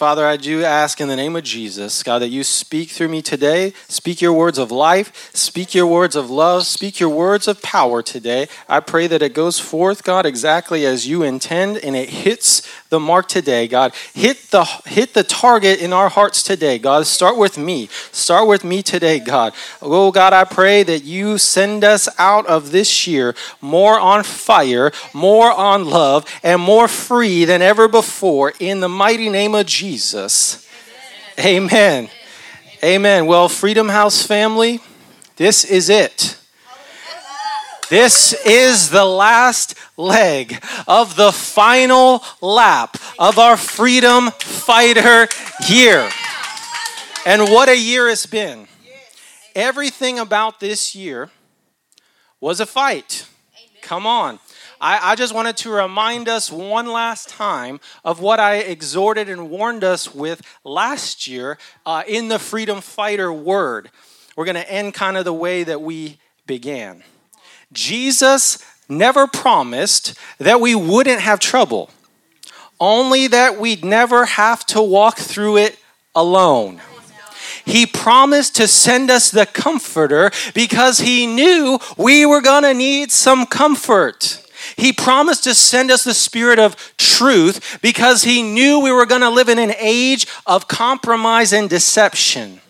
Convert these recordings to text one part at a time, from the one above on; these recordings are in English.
Father, I do ask in the name of Jesus, God, that you speak through me today. Speak your words of life. Speak your words of love. Speak your words of power today. I pray that it goes forth, God, exactly as you intend and it hits the mark today, God. Hit the hit the target in our hearts today, God. Start with me. Start with me today, God. Oh God, I pray that you send us out of this year more on fire, more on love, and more free than ever before in the mighty name of Jesus. Amen. Amen. Amen. Well, Freedom House family, this is it. This is the last leg of the final lap of our Freedom Fighter year. And what a year it's been. Everything about this year was a fight. Come on. I, I, just wanted to remind us one last time of what I exhorted and warned us with last year uh, in the Freedom Fighter word. We're going to end kind of the way that we began. Jesus never promised that we wouldn't have trouble, only that we'd never have to walk through it alone. He promised to send us the comforter because he knew we were going to need some comfort. He promised to send us the spirit of truth because he knew we were going to live in an age of compromise and deception.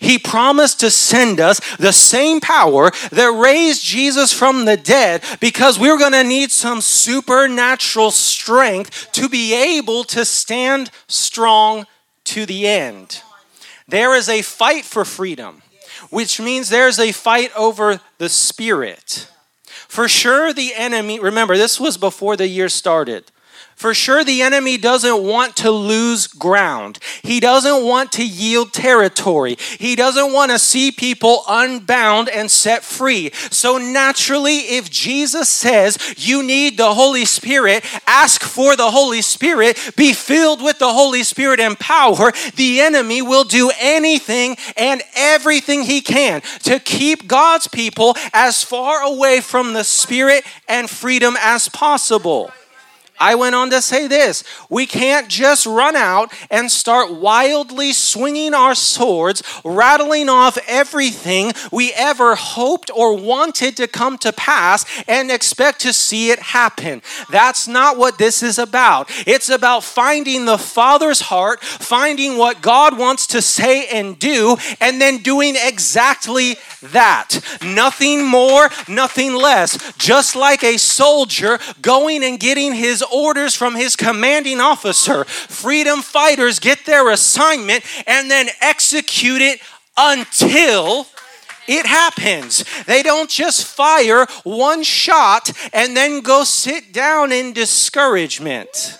He promised to send us the same power that raised Jesus from the dead because we were going to need some supernatural strength to be able to stand strong to the end. There is a fight for freedom, which means there's a fight over the spirit. For sure, the enemy, remember, this was before the year started. For sure, the enemy doesn't want to lose ground. He doesn't want to yield territory. He doesn't want to see people unbound and set free. So, naturally, if Jesus says you need the Holy Spirit, ask for the Holy Spirit, be filled with the Holy Spirit and power, the enemy will do anything and everything he can to keep God's people as far away from the Spirit and freedom as possible. I went on to say this we can't just run out and start wildly swinging our swords, rattling off everything we ever hoped or wanted to come to pass and expect to see it happen. That's not what this is about. It's about finding the Father's heart, finding what God wants to say and do, and then doing exactly that. Nothing more, nothing less. Just like a soldier going and getting his orders from his commanding officer. Freedom fighters get their assignment and then execute it until it happens. They don't just fire one shot and then go sit down in discouragement.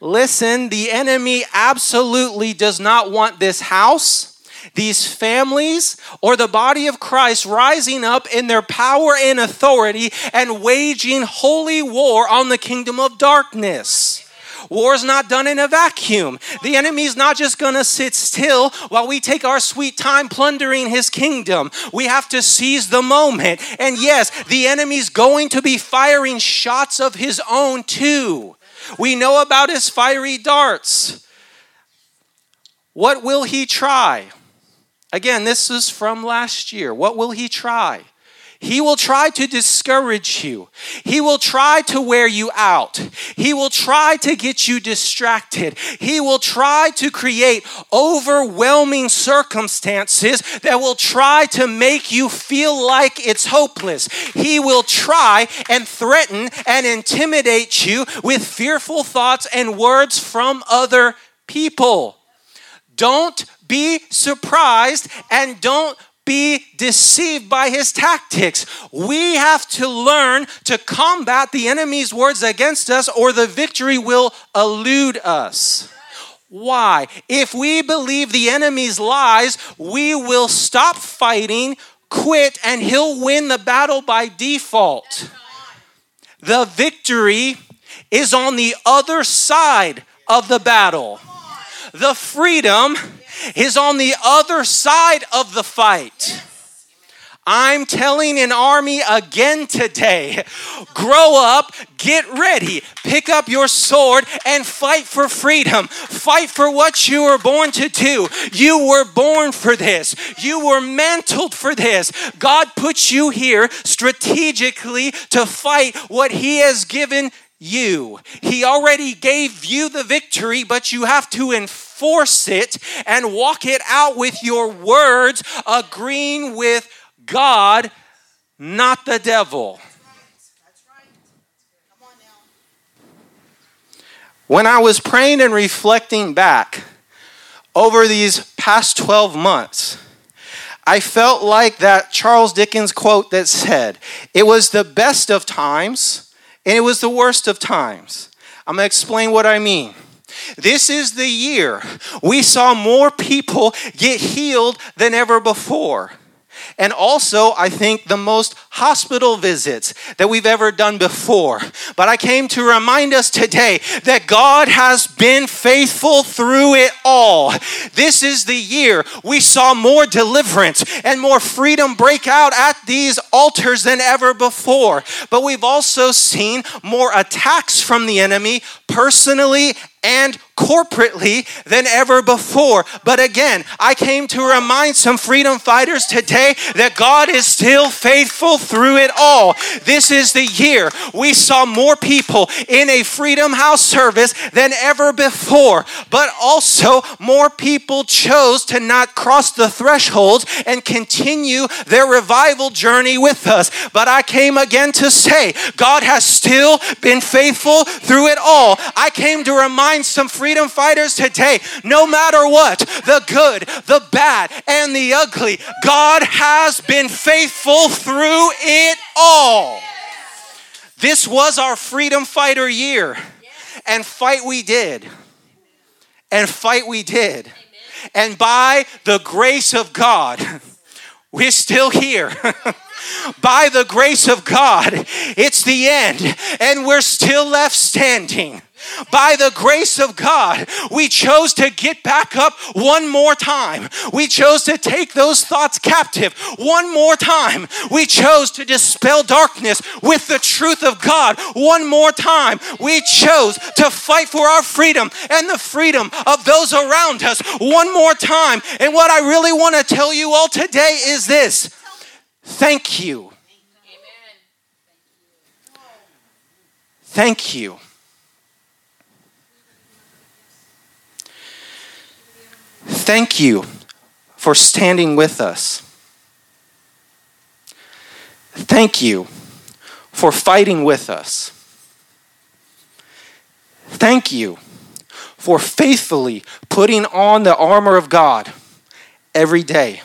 Listen, the enemy absolutely does not want this house these families or the body of Christ rising up in their power and authority and waging holy war on the kingdom of darkness. War is not done in a vacuum. The enemy is not just going to sit still while we take our sweet time plundering his kingdom. We have to seize the moment. And yes, the enemy's going to be firing shots of his own too. We know about his fiery darts. What will he try? Again, this is from last year. What will he try? He will try to discourage you. He will try to wear you out. He will try to get you distracted. He will try to create overwhelming circumstances that will try to make you feel like it's hopeless. He will try and threaten and intimidate you with fearful thoughts and words from other people. Don't be surprised and don't be deceived by his tactics. We have to learn to combat the enemy's words against us, or the victory will elude us. Why? If we believe the enemy's lies, we will stop fighting, quit, and he'll win the battle by default. The victory is on the other side of the battle. The freedom is on the other side of the fight. I'm telling an army again today grow up, get ready, pick up your sword, and fight for freedom. Fight for what you were born to do. You were born for this, you were mantled for this. God put you here strategically to fight what He has given you. He already gave you the victory, but you have to enforce it and walk it out with your words, agreeing with God, not the devil. When I was praying and reflecting back over these past 12 months, I felt like that Charles Dickens quote that said, It was the best of times and it was the worst of times. I'm going to explain what I mean. This is the year we saw more people get healed than ever before. And also, I think the most hospital visits that we've ever done before. But I came to remind us today that God has been faithful through it all. This is the year we saw more deliverance and more freedom break out at these altars than ever before. But we've also seen more attacks from the enemy personally and corporately than ever before. But again, I came to remind some freedom fighters today that God is still faithful through it all. This is the year we saw more people in a Freedom House service than ever before, but also more people chose to not cross the thresholds and continue their revival journey with us. But I came again to say, God has still been faithful through it all. I came to remind some freedom fighters today, no matter what, the good, the bad, and the ugly, God has been faithful through it all. This was our freedom fighter year. And fight we did. And fight we did. And by the grace of God, we're still here. by the grace of God, it's the end, and we're still left standing. By the grace of God, we chose to get back up one more time. We chose to take those thoughts captive one more time. We chose to dispel darkness with the truth of God one more time. We chose to fight for our freedom and the freedom of those around us one more time. And what I really want to tell you all today is this thank you. Thank you. Thank you for standing with us. Thank you for fighting with us. Thank you for faithfully putting on the armor of God every day.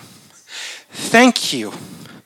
Thank you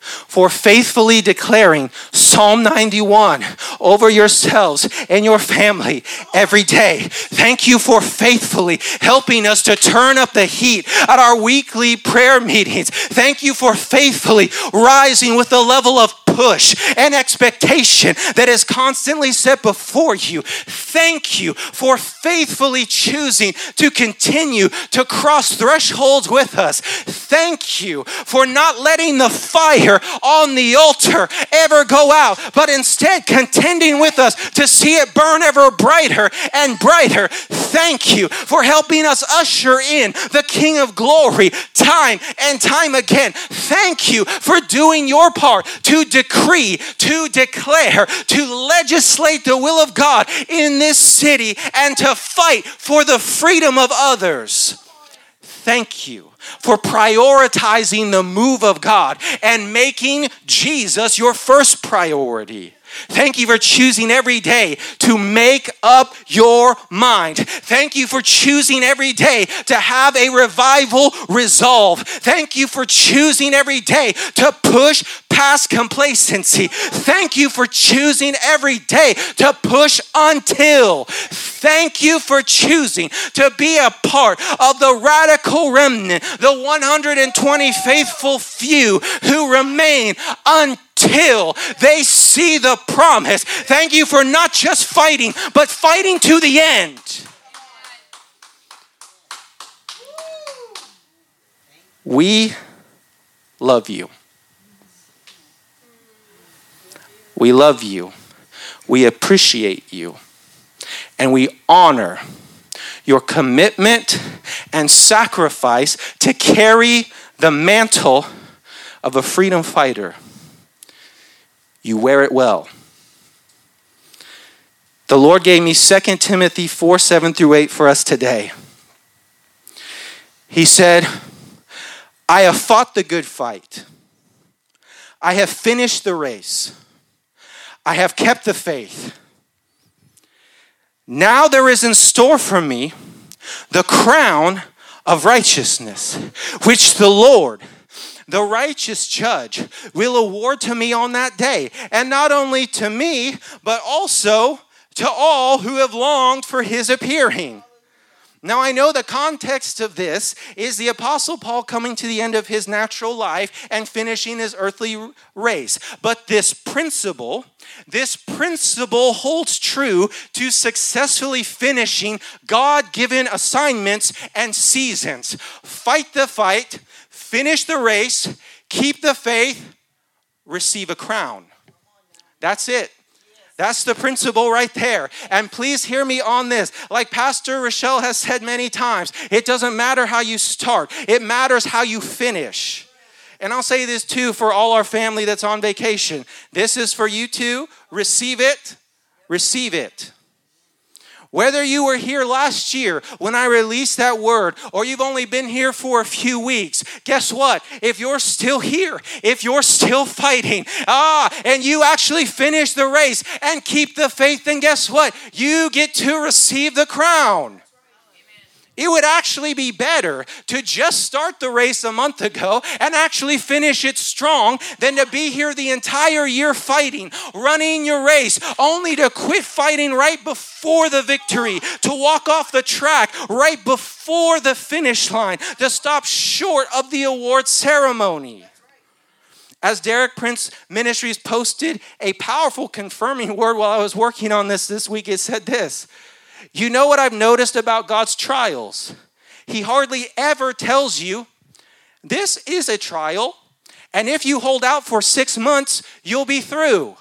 for faithfully declaring Psalm 91 over yourselves and your family every day. Thank you for faithfully helping us to turn up the heat at our weekly prayer meetings. Thank you for faithfully rising with the level of push and expectation that is constantly set before you. Thank you for faithfully choosing to continue to cross thresholds with us. Thank you for not letting the fire on the altar ever go out, but instead contending with us to see it burn ever brighter and brighter. Thank you for helping us usher in the King of Glory time and time again. Thank you for doing your part to decree, to declare, to legislate the will of God in this city and to fight for the freedom of others. Thank you for prioritizing the move of God and making Jesus your first priority. Thank you for choosing every day to make up your mind. Thank you for choosing every day to have a revival resolve. Thank you for choosing every day to push past complacency. Thank you for choosing every day to push until. Thank you for choosing to be a part of the radical remnant, the 120 faithful few who remain until until they see the promise. Thank you for not just fighting, but fighting to the end. We love you. we love you, we appreciate you, and we honor your commitment and sacrifice to carry the mantle of a freedom fighter. You wear it well. The Lord gave me 2 Timothy 4 7 through 8 for us today. He said, I have fought the good fight. I have finished the race. I have kept the faith. Now there is in store for me the crown of righteousness, which the Lord, the righteous judge, will award to me on that day. And not only to me, but also to all who have longed for his appearing. Now, I know the context of this is the Apostle Paul coming to the end of his natural life and finishing his earthly race. But this principle, this principle holds true to successfully finishing God given assignments and seasons. Fight the fight, finish the race, keep the faith, receive a crown. That's it. That's the principle right there. And please hear me on this. Like Pastor Rochelle has said many times, it doesn't matter how you start, it matters how you finish. And I'll say this too for all our family that's on vacation. This is for you too. Receive it. Receive it. Whether you were here last year when I released that word, or you've only been here for a few weeks, guess what? If you're still here, if you're still fighting, ah, and you actually finish the race and keep the faith, then guess what? You get to receive the crown. It would actually be better to just start the race a month ago and actually finish it strong than to be here the entire year fighting, running your race, only to quit fighting right before the victory, to walk off the track right before the finish line, to stop short of the award ceremony. As Derek Prince Ministries posted a powerful confirming word while I was working on this this week, it said this you know what I've noticed about God's trials? He hardly ever tells you, this is a trial, and if you hold out for six months, you'll be through.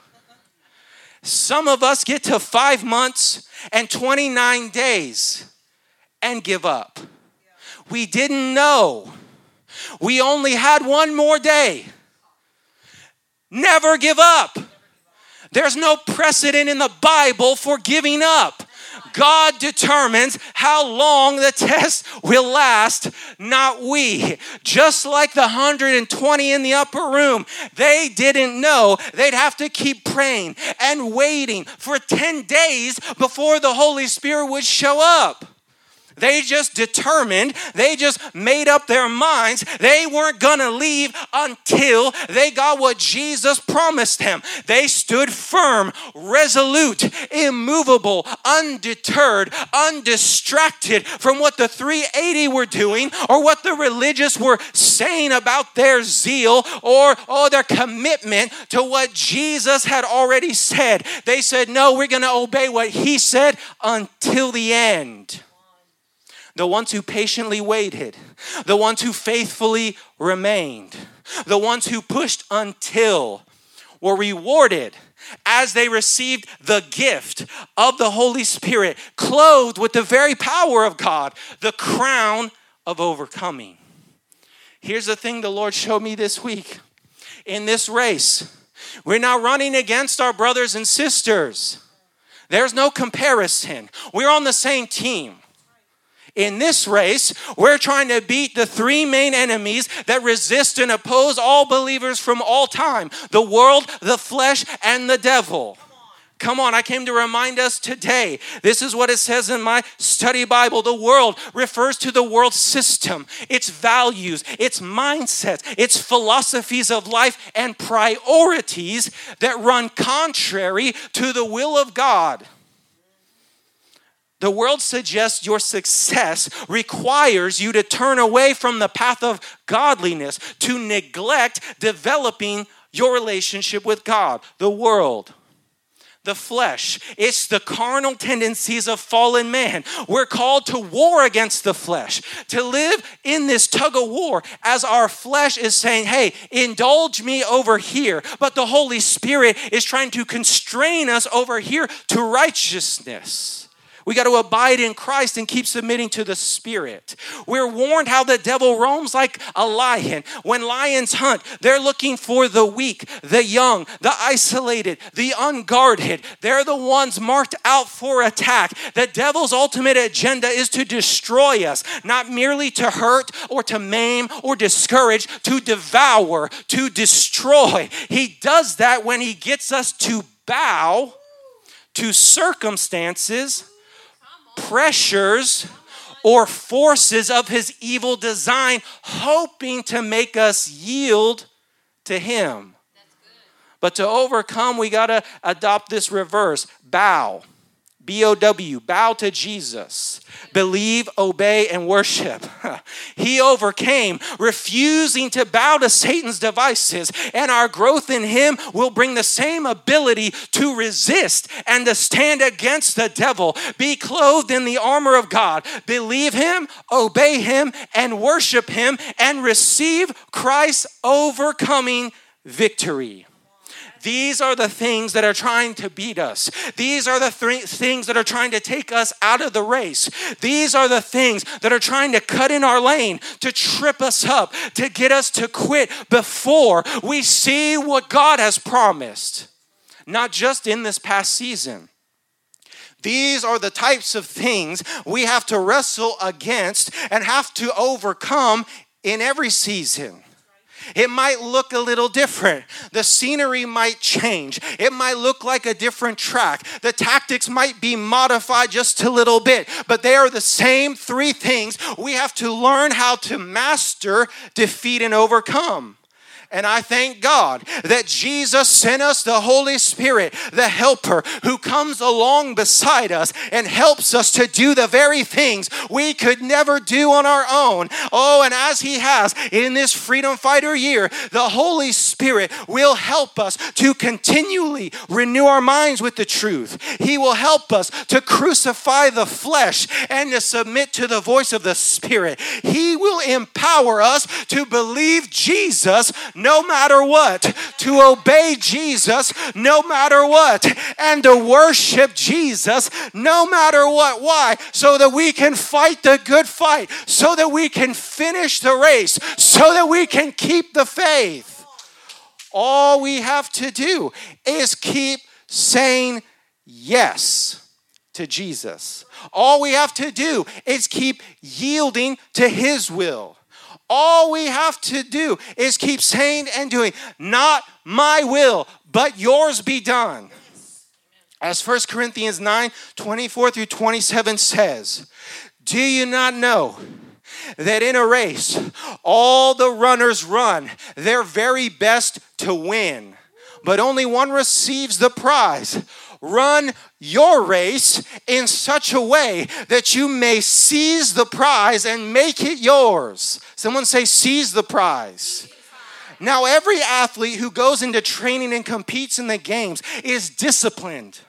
Some of us get to five months and 29 days and give up. We didn't know. We only had one more day. Never give up. There's no precedent in the Bible for giving up. God determines how long the test will last, not we. Just like the 120 in the upper room, they didn't know they'd have to keep praying and waiting for 10 days before the Holy Spirit would show up. They just determined, they just made up their minds they weren't gonna leave until they got what Jesus promised them. They stood firm, resolute, immovable, undeterred, undistracted from what the 380 were doing or what the religious were saying about their zeal or oh, their commitment to what Jesus had already said. They said, No, we're gonna obey what He said until the end the ones who patiently waited, the ones who faithfully remained, the ones who pushed until were rewarded as they received the gift of the Holy Spirit, clothed with the very power of God, the crown of overcoming. Here's the thing the Lord showed me this week in this race. We're not running against our brothers and sisters. There's no comparison. We're on the same team. In this race, we're trying to beat the three main enemies that resist and oppose all believers from all time the world, the flesh, and the devil. Come on, I came to remind us today. This is what it says in my study Bible. The world refers to the world system, its values, its mindsets, its philosophies of life, and priorities that run contrary to the will of God. The world suggests your success requires you to turn away from the path of godliness, to neglect developing your relationship with God. The world. the flesh. It's the carnal tendencies of fallen man. We're called to war against the flesh, to live in this tug of war as our flesh is saying, hey, indulge me over here. But the Holy Spirit is trying to constrain us over here to righteousness. We got to abide in Christ and keep submitting to the Spirit. We're warned how the devil roams like a lion. When lions hunt, they're looking for the weak, the young, the isolated, the unguarded. They're the ones marked out for attack. The devil's ultimate agenda is to destroy us, not merely to hurt or to maim or discourage, to devour, to destroy. He does that when he gets us to bow to circumstances pressures or forces of his evil design, hoping to make us yield to him. But to overcome, we got to adopt this reverse bow. B O W, bow to Jesus. Believe, obey, and worship. he overcame, refusing to bow to Satan's devices, and our growth in him will bring the same ability to resist and to stand against the devil. Be clothed in the armor of God. Believe him, obey him, and worship him, and receive Christ's overcoming victory. These are the things that are trying to beat us. These are the th- things that are trying to take us out of the race. These are the things that are trying to cut in our lane, to trip us up, to get us to quit before we see what God has promised, not just in this past season. These are the types of things we have to wrestle against and have to overcome in every season. It might look a little different. The scenery might change. It might look like a different track. The tactics might be modified just a little bit, but they are the same three things we have to learn how to master, defeat, and overcome. And I thank God that Jesus sent us the Holy Spirit, the helper, who comes along beside us and helps us to do the very things we could never do on our own. Oh, and as He has in this Freedom Fighter year, the Holy Spirit will help us to continually renew our minds with the truth. He will help us to crucify the flesh and to submit to the voice of the Spirit. He will empower us to believe Jesus no matter what, to obey Jesus no matter what, and to worship Jesus no matter what. Why? So that we can fight the good fight, so that we can finish the race, so that we can keep the faith. All we have to do is keep saying yes to Jesus. All we have to do is keep yielding to His will. All we have to do is keep saying and doing, not my will, but yours be done. As 1 Corinthians 9 24 through 27 says, Do you not know that in a race, all the runners run their very best to win, but only one receives the prize? Run your race in such a way that you may seize the prize and make it yours. Someone say, seize the prize. Now, every athlete who goes into training and competes in the games is disciplined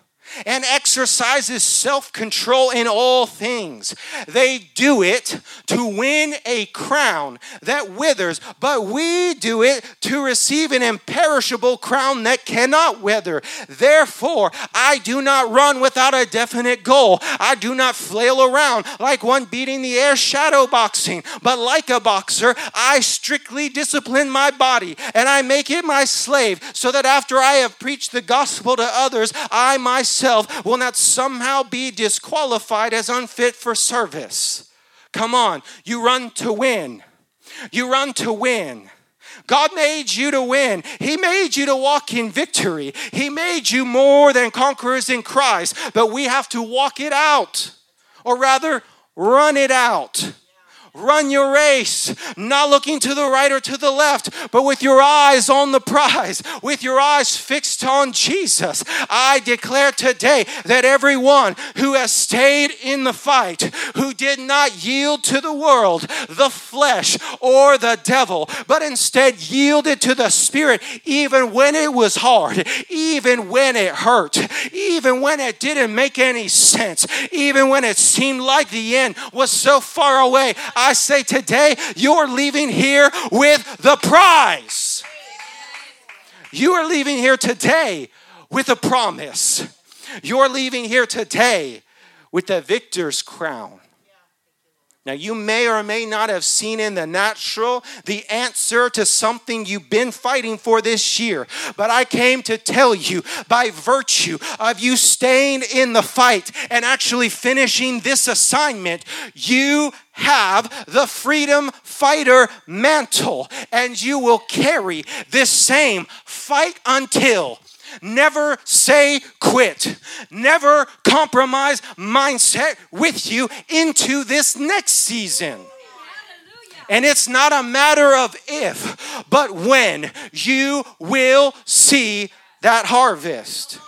and exercises self control in all things. They do it to win a crown that withers, but we do it to receive an imperishable crown that cannot wither. Therefore, I do not run without a definite goal. I do not flail around like one beating the air shadow boxing, but like a boxer, I strictly discipline my body and I make it my slave so that after I have preached the gospel to others, I myself myself will not somehow be disqualified as unfit for service. Come on, you run to win. You run to win. God made you to win. He made you to walk in victory. He made you more than conquerors in Christ, but we have to walk it out, or rather, run it out. Run your race, not looking to the right or to the left, but with your eyes on the prize, with your eyes fixed on Jesus. I declare today that everyone who has stayed in the fight, who did not yield to the world, the flesh, or the devil, but instead yielded to the Spirit, even when it was hard, even when it hurt, even when it didn't make any sense, even when it seemed like the end was so far away. I say today, you're leaving here with the prize. You are leaving here today with a promise. You're leaving here today with the victor's crown. Now, you may or may not have seen in the natural the answer to something you've been fighting for this year, but I came to tell you by virtue of you staying in the fight and actually finishing this assignment, you have the freedom fighter mantle and you will carry this same fight until Never say quit. Never compromise mindset with you into this next season. And it's not a matter of if, but when you will see that harvest.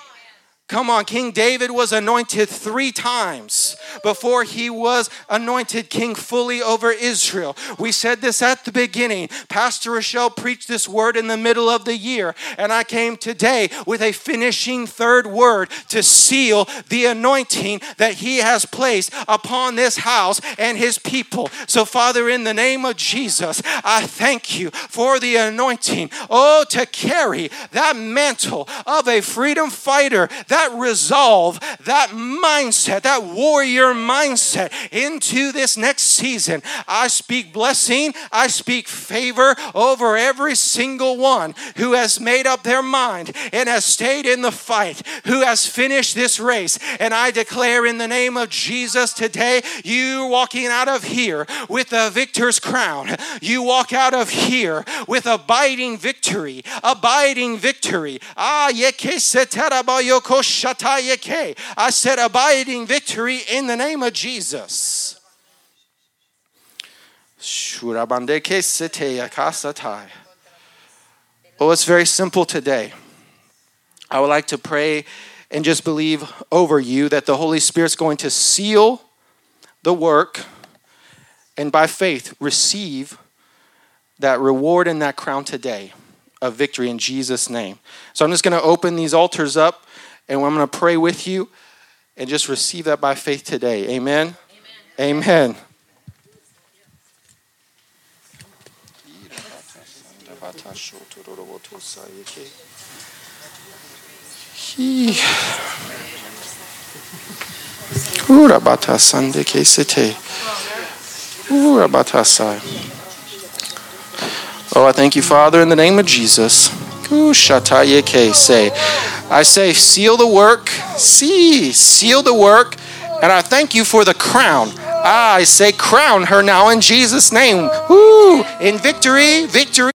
Come on, King David was anointed three times before he was anointed king fully over Israel. We said this at the beginning. Pastor Rochelle preached this word in the middle of the year, and I came today with a finishing third word to seal the anointing that he has placed upon this house and his people. So, Father, in the name of Jesus, I thank you for the anointing. Oh, to carry that mantle of a freedom fighter, that that resolve, that mindset, that warrior mindset into this next season. I speak blessing, I speak favor over every single one who has made up their mind and has stayed in the fight, who has finished this race. And I declare in the name of Jesus today, you walking out of here with a victor's crown. You walk out of here with abiding victory, abiding victory. Ah, I said abiding victory in the name of Jesus. Oh, it's very simple today. I would like to pray and just believe over you that the Holy Spirit's going to seal the work and by faith receive that reward and that crown today of victory in Jesus' name. So I'm just going to open these altars up and I'm going to pray with you and just receive that by faith today. Amen. Amen. Amen. Oh, I thank you, Father, in the name of Jesus. Say, I say, seal the work. See, seal the work. And I thank you for the crown. Ah, I say, crown her now in Jesus' name. Woo! In victory, victory.